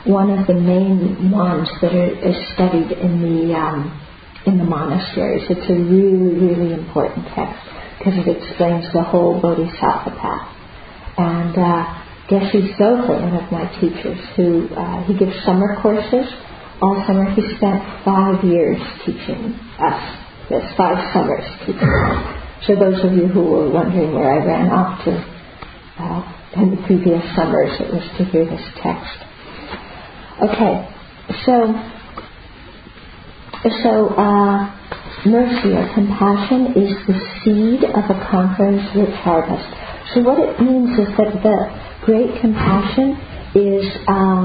one of the main ones that are, is studied in the um, in the monasteries. It's a really, really important text because it explains the whole Bodhisattva path. And uh, Geshe Sopa, one of my teachers, who uh, he gives summer courses. All summer, he spent five years teaching us. Yes, five summers teaching us. So those of you who were wondering where I ran off to uh, in the previous summers, it was to hear this text. Okay, so so uh, mercy or compassion is the seed of a conqueror's rich harvest. So what it means is that the great compassion is uh,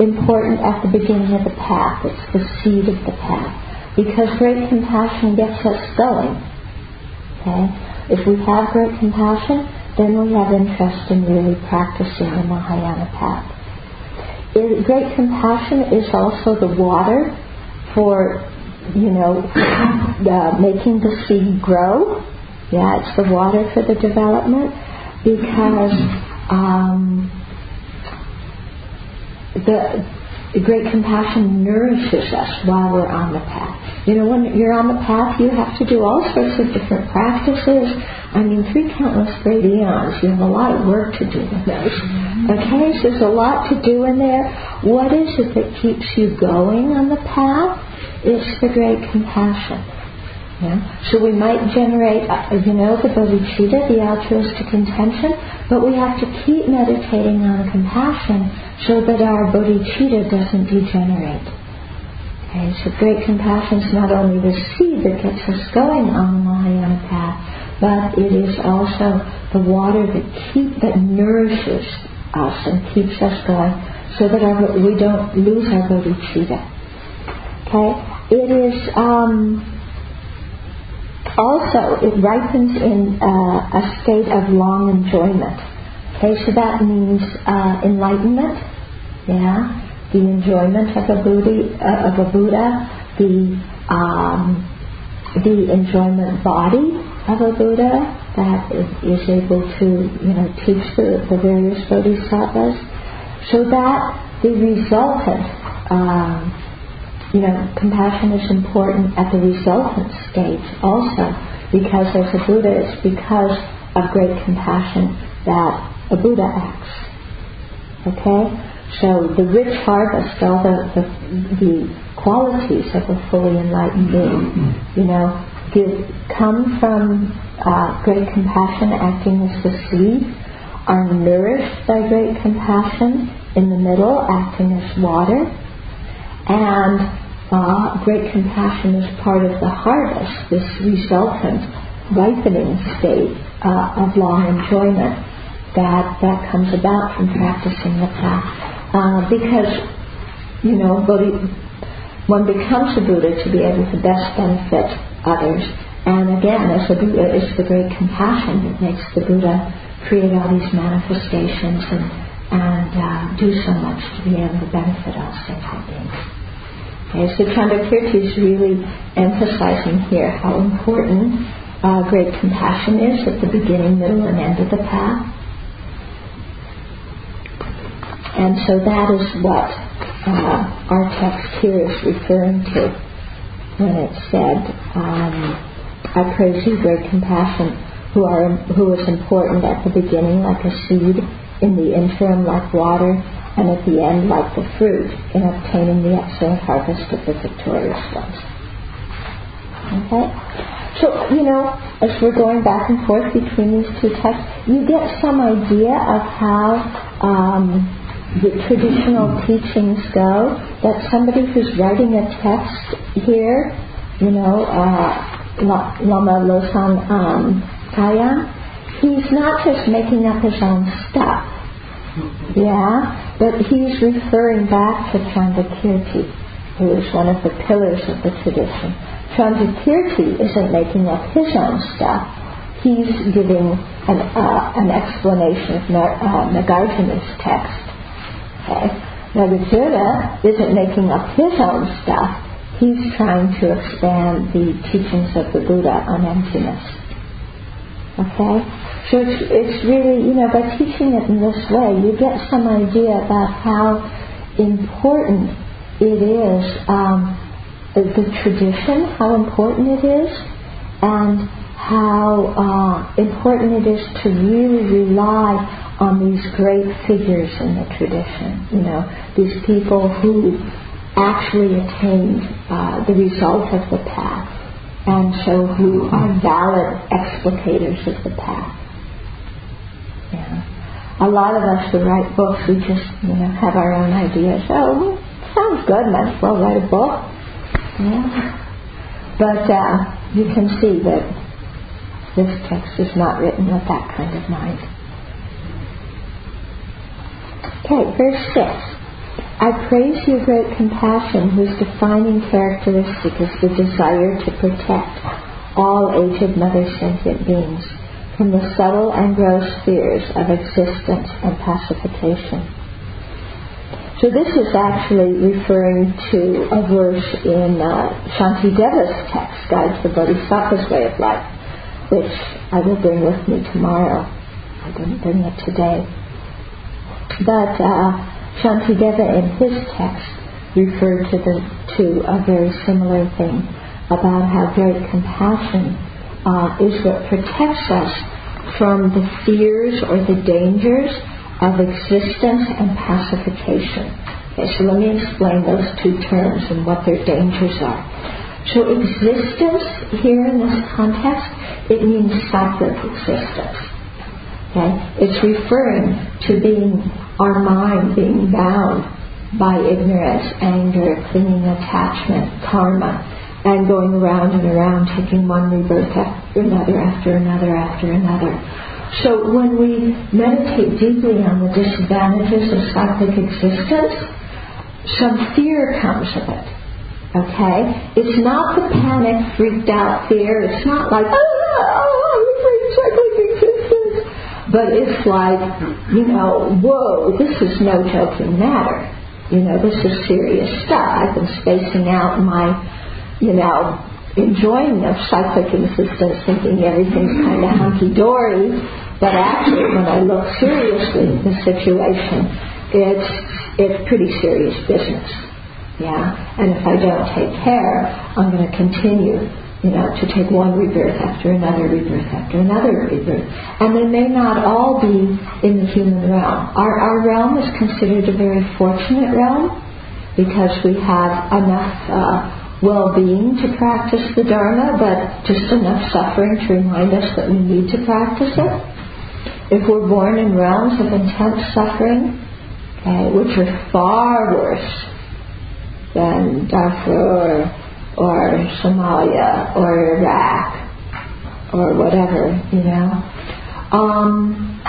important at the beginning of the path. It's the seed of the path. Because great compassion gets us going. Okay? If we have great compassion, then we have interest in really practicing the Mahayana path. Great compassion is also the water for, you know, uh, making the seed grow. Yeah, it's the water for the development because um, the great compassion nourishes us while we're on the path. You know, when you're on the path, you have to do all sorts of different practices. I mean, three countless great eons. You have a lot of work to do in those. Mm-hmm. Okay, so there's a lot to do in there. What is it that keeps you going on the path? It's the great compassion. Yeah? So we might generate, uh, you know, the bodhicitta, the altruistic intention, but we have to keep meditating on compassion so that our bodhicitta doesn't degenerate. Okay, so great compassion is not only the seed that gets us going on the Mahayana path, but it is also the water that keep that nourishes us and keeps us going, so that our, we don't lose our bodhicitta. Okay, it is. Um, also, it ripens in uh, a state of long enjoyment. Okay, so that means uh, enlightenment, yeah, the enjoyment of a Buddha, uh, of a Buddha, the um, the enjoyment body of a Buddha that is, is able to, you know, teach the, the various bodhisattvas, so that the resultant um, you know, compassion is important at the resultant stage also, because as a Buddha, it's because of great compassion that a Buddha acts. Okay? So the rich harvest, all the, the, the qualities of a fully enlightened being, you know, give, come from uh, great compassion acting as the seed, are nourished by great compassion in the middle, acting as water, and uh, great compassion is part of the harvest, this resultant ripening state uh, of long enjoyment that, that comes about from practicing the path. Uh, because, you know, one becomes a Buddha to be able to best benefit others. And again, as a Buddha, it's the great compassion that makes the Buddha create all these manifestations and, and uh, do so much to be able to benefit all sentient beings. Okay, so Chandrakirti is really emphasizing here how important uh, great compassion is at the beginning, middle, and end of the path. And so that is what uh, our text here is referring to when it said, um, I praise you, great compassion, who, are, who is important at the beginning like a seed, in the interim like water, and at the end like the fruit in obtaining the excellent harvest of the victorious ones. Okay? So, you know, as we're going back and forth between these two texts, you get some idea of how um, the traditional teachings go. That somebody who's writing a text here, you know, uh, Lama Losang um, Kaya, he's not just making up his own stuff yeah, but he's referring back to Chandrakirti, who is one of the pillars of the tradition. Chandrakirti isn't making up his own stuff. He's giving an, uh, an explanation of uh, Nagarjuna's text. Okay? Nagarjuna isn't making up his own stuff. He's trying to expand the teachings of the Buddha on emptiness. Okay? So it's, it's really, you know, by teaching it in this way, you get some idea about how important it is, um, the tradition, how important it is, and how uh, important it is to really rely on these great figures in the tradition. You know, these people who actually attained uh, the result of the path, and so who are valid explicators of the path. Yeah. A lot of us who write books, we just, you know, have our own ideas. Oh, sounds good, might as well write a book. Yeah. But uh, you can see that this text is not written with that kind of mind. Okay, verse 6. I praise your great compassion, whose defining characteristic is the desire to protect all aged mother sentient beings from the subtle and gross fears of existence and pacification. So this is actually referring to a verse in uh, Shantideva's text, Guide to the Bodhisattva's Way of Life, which I will bring with me tomorrow. I didn't bring it today. But uh, Shantideva in his text referred to, the, to a very similar thing about how great compassion uh, is what protects us from the fears or the dangers of existence and pacification. Okay, so let me explain those two terms and what their dangers are. So existence here in this context, it means cyclic existence. Okay? It's referring to being our mind being bound by ignorance, anger, clinging attachment, karma, and going around and around, taking one rebirth after another, after another, after another. So when we meditate deeply on the disadvantages of cyclic existence, some fear comes of it. Okay? It's not the panic, freaked out fear. It's not like, oh, But it's like, you know, whoa, this is no joking matter. You know, this is serious stuff. I've been spacing out my, you know, enjoying the cyclic existence, thinking everything's kind of hunky dory. But actually, when I look seriously at the situation, it's it's pretty serious business. Yeah, and if I don't take care, I'm going to continue, you know, to take one rebirth after another rebirth after another rebirth, and they may not all be in the human realm. Our our realm is considered a very fortunate realm because we have enough. Uh, well-being to practice the Dharma, but just enough suffering to remind us that we need to practice it. If we're born in realms of intense suffering, okay, which are far worse than Darfur or Somalia or Iraq or whatever, you know. Um,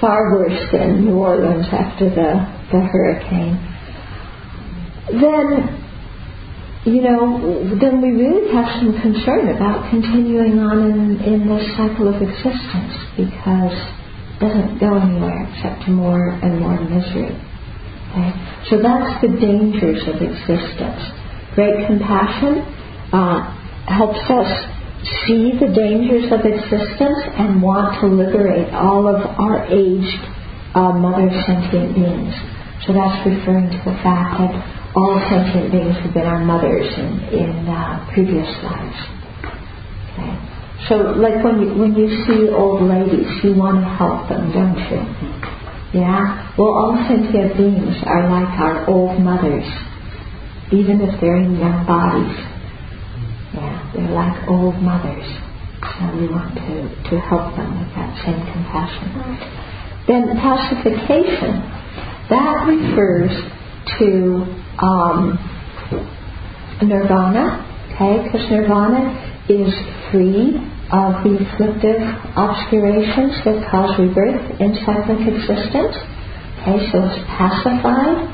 far worse than New Orleans after the, the hurricane. Then, you know, then we really have some concern about continuing on in, in this cycle of existence because it doesn't go anywhere except to more and more misery. Okay? So that's the dangers of existence. Great compassion uh, helps us see the dangers of existence and want to liberate all of our aged uh, mother sentient beings. So that's referring to the fact that all sentient beings have been our mothers in, in uh, previous lives. Okay. So, like when you, when you see old ladies, you want to help them, don't you? Yeah? Well, all sentient beings are like our old mothers, even if they're in young bodies. Yeah, they're like old mothers. So we want to, to help them with that same compassion. Then pacification, that refers to um, nirvana, okay? Because nirvana is free of the afflictive obscurations that cause rebirth in cyclic existence. Okay, so it's pacified.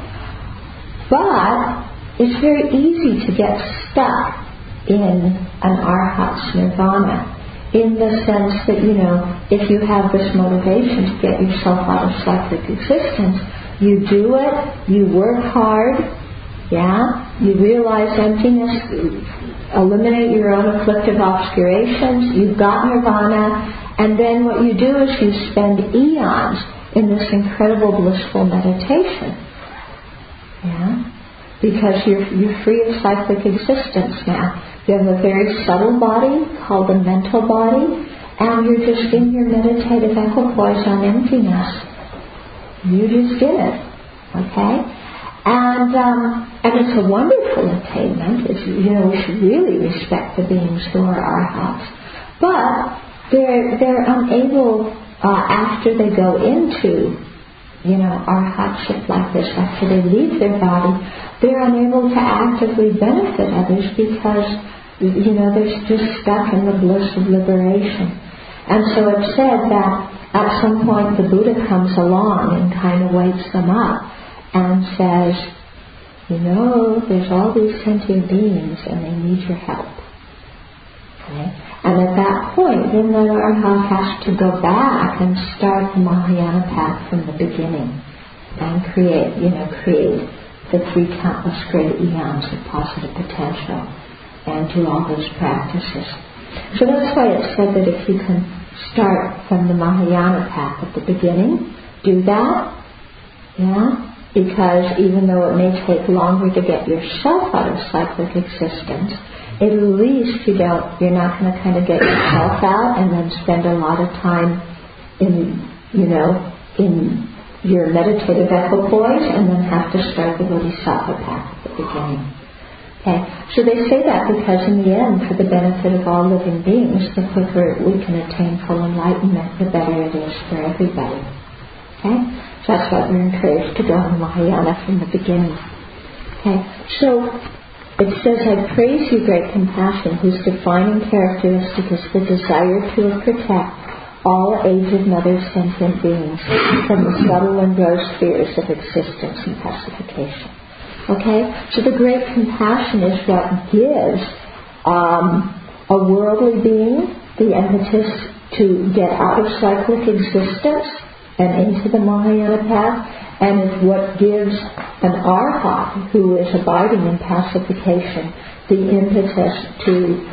But it's very easy to get stuck in an arhat's nirvana in the sense that, you know, if you have this motivation to get yourself out of cyclic existence, you do it, you work hard, yeah, you realize emptiness, eliminate your own afflictive obscurations, you've got nirvana, and then what you do is you spend eons in this incredible blissful meditation. Yeah? Because you're, you're free of cyclic existence now. You have a very subtle body called the mental body, and you're just in your meditative equipoise on emptiness. You just did it. Okay? And um, and it's a wonderful attainment. It's, you know, we should really respect the beings who are arhats. But they're they're unable uh, after they go into you know our arhatship like this after they leave their body, they're unable to actively benefit others because you know they're just stuck in the bliss of liberation. And so it's said that at some point the Buddha comes along and kind of wakes them up and says, you know, there's all these sentient beings and they need your help. And at that point, then the Arhat has to go back and start the Mahayana path from the beginning and create, you know, create the three countless great eons of positive potential and do all those practices. So that's why it's said that if you can start from the Mahayana path at the beginning, do that, Yeah? Because even though it may take longer to get yourself out of cyclic existence, at least you don't, you're not going to kind of get yourself out and then spend a lot of time in, you know, in your meditative equipoise and then have to start the bodhisattva path at the beginning. Okay, so they say that because in the end, for the benefit of all living beings, the quicker we can attain full enlightenment, the better it is for everybody. Okay, so that's what we're encouraged to go in Mahayana from the beginning. Okay, so it says, I praise you, great compassion, whose defining characteristic is the desire to protect all aged mother sentient beings from the subtle and gross fears of existence and pacification. Okay? So the great compassion is what gives um, a worldly being the impetus to get out of cyclic existence and into the Mahayana path, and is what gives an arhat who is abiding in pacification the impetus to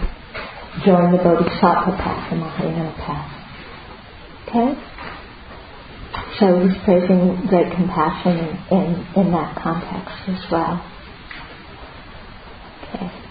join the Bodhisattva path, the Mahayana path. Okay? So he's praising great compassion in, in, in that context as well. Okay.